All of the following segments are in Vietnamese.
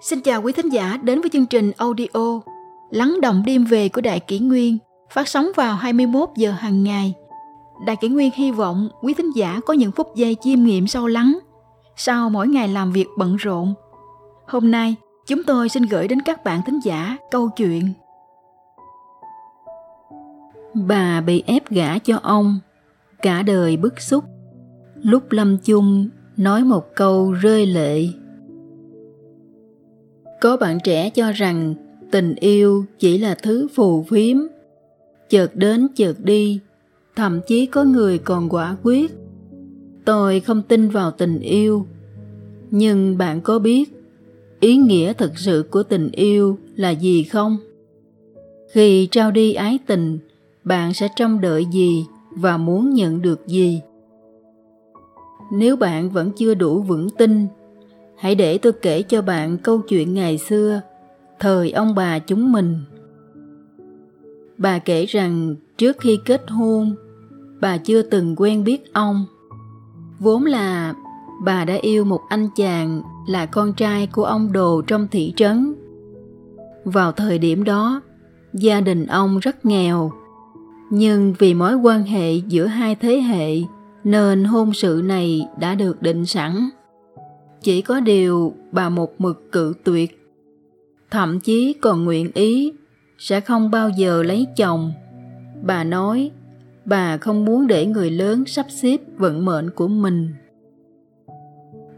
Xin chào quý thính giả đến với chương trình audio Lắng động đêm về của Đại Kỷ Nguyên phát sóng vào 21 giờ hàng ngày. Đại Kỷ Nguyên hy vọng quý thính giả có những phút giây chiêm nghiệm sâu lắng sau mỗi ngày làm việc bận rộn. Hôm nay, chúng tôi xin gửi đến các bạn thính giả câu chuyện Bà bị ép gả cho ông, cả đời bức xúc. Lúc lâm chung nói một câu rơi lệ có bạn trẻ cho rằng tình yêu chỉ là thứ phù phiếm. Chợt đến chợt đi, thậm chí có người còn quả quyết. Tôi không tin vào tình yêu, nhưng bạn có biết ý nghĩa thực sự của tình yêu là gì không? Khi trao đi ái tình, bạn sẽ trông đợi gì và muốn nhận được gì? Nếu bạn vẫn chưa đủ vững tin hãy để tôi kể cho bạn câu chuyện ngày xưa, thời ông bà chúng mình. Bà kể rằng trước khi kết hôn, bà chưa từng quen biết ông. Vốn là bà đã yêu một anh chàng là con trai của ông đồ trong thị trấn. Vào thời điểm đó, gia đình ông rất nghèo. Nhưng vì mối quan hệ giữa hai thế hệ, nên hôn sự này đã được định sẵn chỉ có điều bà một mực cự tuyệt. Thậm chí còn nguyện ý, sẽ không bao giờ lấy chồng. Bà nói, bà không muốn để người lớn sắp xếp vận mệnh của mình.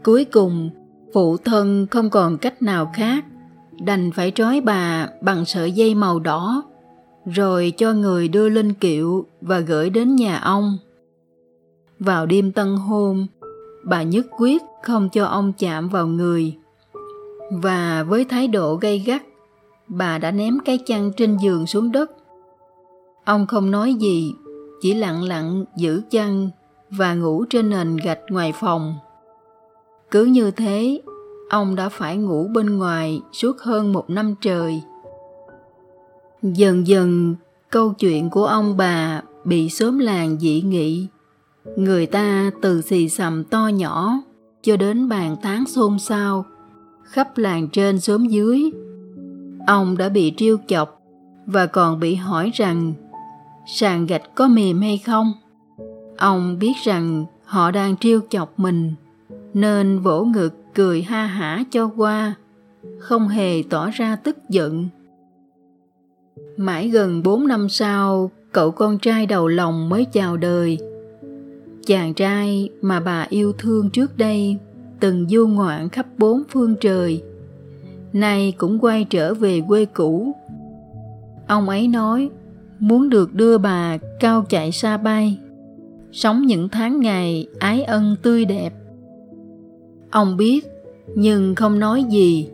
Cuối cùng, phụ thân không còn cách nào khác, đành phải trói bà bằng sợi dây màu đỏ, rồi cho người đưa lên kiệu và gửi đến nhà ông. Vào đêm tân hôn bà nhất quyết không cho ông chạm vào người. Và với thái độ gay gắt, bà đã ném cái chăn trên giường xuống đất. Ông không nói gì, chỉ lặng lặng giữ chăn và ngủ trên nền gạch ngoài phòng. Cứ như thế, ông đã phải ngủ bên ngoài suốt hơn một năm trời. Dần dần, câu chuyện của ông bà bị xóm làng dị nghị người ta từ xì xầm to nhỏ cho đến bàn tán xôn xao khắp làng trên xóm dưới. Ông đã bị trêu chọc và còn bị hỏi rằng, sàn gạch có mềm hay không? Ông biết rằng họ đang trêu chọc mình, nên vỗ ngực cười ha hả cho qua, không hề tỏ ra tức giận. Mãi gần bốn năm sau, cậu con trai đầu lòng mới chào đời chàng trai mà bà yêu thương trước đây từng du ngoạn khắp bốn phương trời, nay cũng quay trở về quê cũ. Ông ấy nói, muốn được đưa bà cao chạy xa bay, sống những tháng ngày ái ân tươi đẹp. Ông biết, nhưng không nói gì.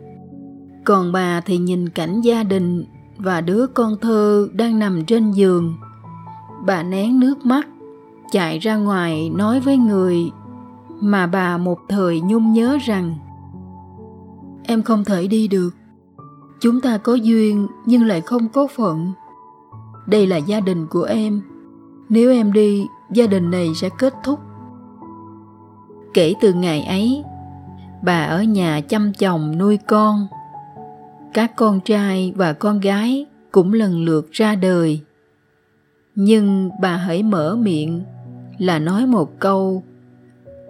Còn bà thì nhìn cảnh gia đình và đứa con thơ đang nằm trên giường. Bà nén nước mắt chạy ra ngoài nói với người mà bà một thời nhung nhớ rằng, em không thể đi được. Chúng ta có duyên nhưng lại không có phận. Đây là gia đình của em. Nếu em đi, gia đình này sẽ kết thúc. Kể từ ngày ấy, bà ở nhà chăm chồng nuôi con. Các con trai và con gái cũng lần lượt ra đời. Nhưng bà hãy mở miệng là nói một câu,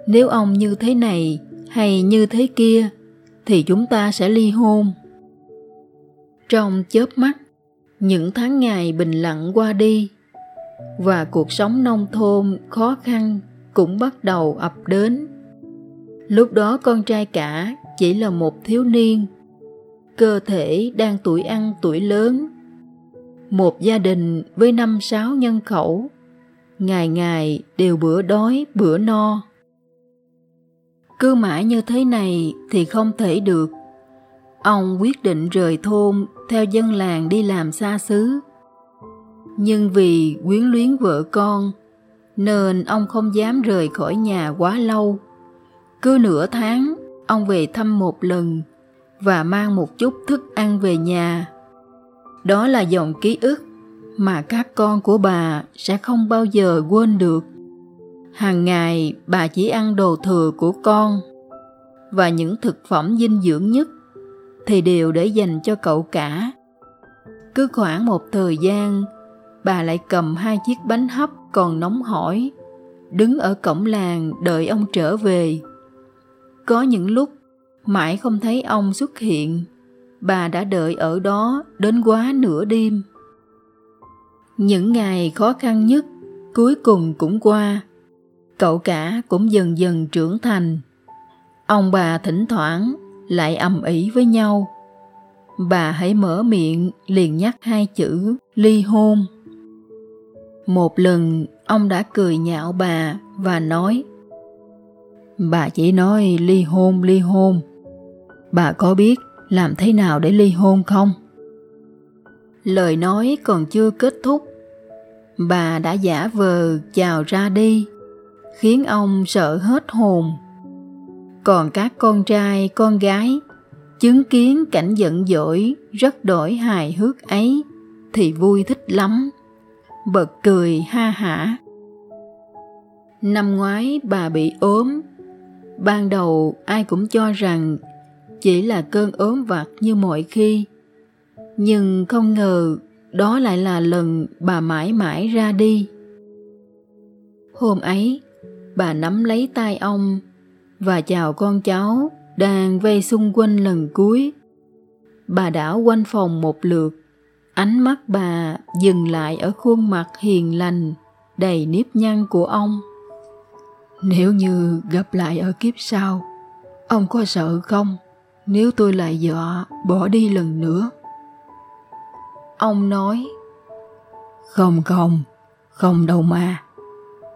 nếu ông như thế này hay như thế kia, thì chúng ta sẽ ly hôn. Trong chớp mắt, những tháng ngày bình lặng qua đi, và cuộc sống nông thôn khó khăn cũng bắt đầu ập đến. Lúc đó con trai cả chỉ là một thiếu niên, cơ thể đang tuổi ăn tuổi lớn, một gia đình với năm sáu nhân khẩu ngày ngày đều bữa đói, bữa no. Cứ mãi như thế này thì không thể được. Ông quyết định rời thôn theo dân làng đi làm xa xứ. Nhưng vì quyến luyến vợ con, nên ông không dám rời khỏi nhà quá lâu. Cứ nửa tháng, ông về thăm một lần và mang một chút thức ăn về nhà. Đó là dòng ký ức mà các con của bà sẽ không bao giờ quên được hàng ngày bà chỉ ăn đồ thừa của con và những thực phẩm dinh dưỡng nhất thì đều để dành cho cậu cả. Cứ khoảng một thời gian, bà lại cầm hai chiếc bánh hấp còn nóng hổi, đứng ở cổng làng đợi ông trở về. Có những lúc mãi không thấy ông xuất hiện, bà đã đợi ở đó đến quá nửa đêm. Những ngày khó khăn nhất cuối cùng cũng qua. Cậu cả cũng dần dần trưởng thành. Ông bà thỉnh thoảng lại ầm ĩ với nhau. Bà hãy mở miệng liền nhắc hai chữ ly hôn. Một lần, ông đã cười nhạo bà và nói, Bà chỉ nói ly hôn ly hôn. Bà có biết làm thế nào để ly hôn không? Lời nói còn chưa kết thúc bà đã giả vờ chào ra đi, khiến ông sợ hết hồn. Còn các con trai, con gái chứng kiến cảnh giận dỗi rất đổi hài hước ấy thì vui thích lắm, bật cười ha hả. Năm ngoái bà bị ốm. Ban đầu ai cũng cho rằng chỉ là cơn ốm vặt như mọi khi, nhưng không ngờ đó lại là lần bà mãi mãi ra đi. Hôm ấy, bà nắm lấy tay ông và chào con cháu đang vây xung quanh lần cuối. Bà đảo quanh phòng một lượt, ánh mắt bà dừng lại ở khuôn mặt hiền lành, đầy nếp nhăn của ông. Nếu như gặp lại ở kiếp sau, ông có sợ không nếu tôi lại dọa bỏ đi lần nữa? Ông nói, Không không, không đâu mà.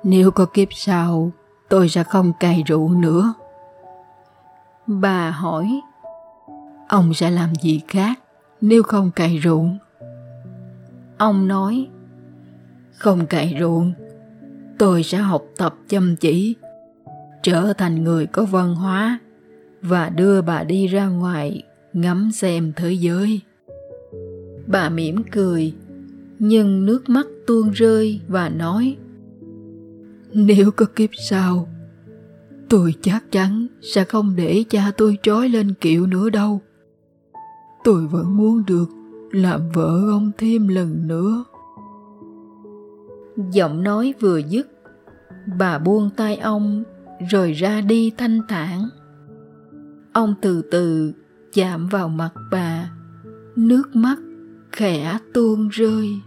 Nếu có kiếp sau, tôi sẽ không cày rượu nữa. Bà hỏi, Ông sẽ làm gì khác nếu không cày ruộng? Ông nói, Không cày ruộng, tôi sẽ học tập chăm chỉ, trở thành người có văn hóa và đưa bà đi ra ngoài ngắm xem thế giới. Bà mỉm cười, nhưng nước mắt tuôn rơi và nói Nếu có kiếp sau, tôi chắc chắn sẽ không để cha tôi trói lên kiệu nữa đâu. Tôi vẫn muốn được làm vợ ông thêm lần nữa. Giọng nói vừa dứt, bà buông tay ông rồi ra đi thanh thản. Ông từ từ chạm vào mặt bà, nước mắt khẽ tuôn rơi.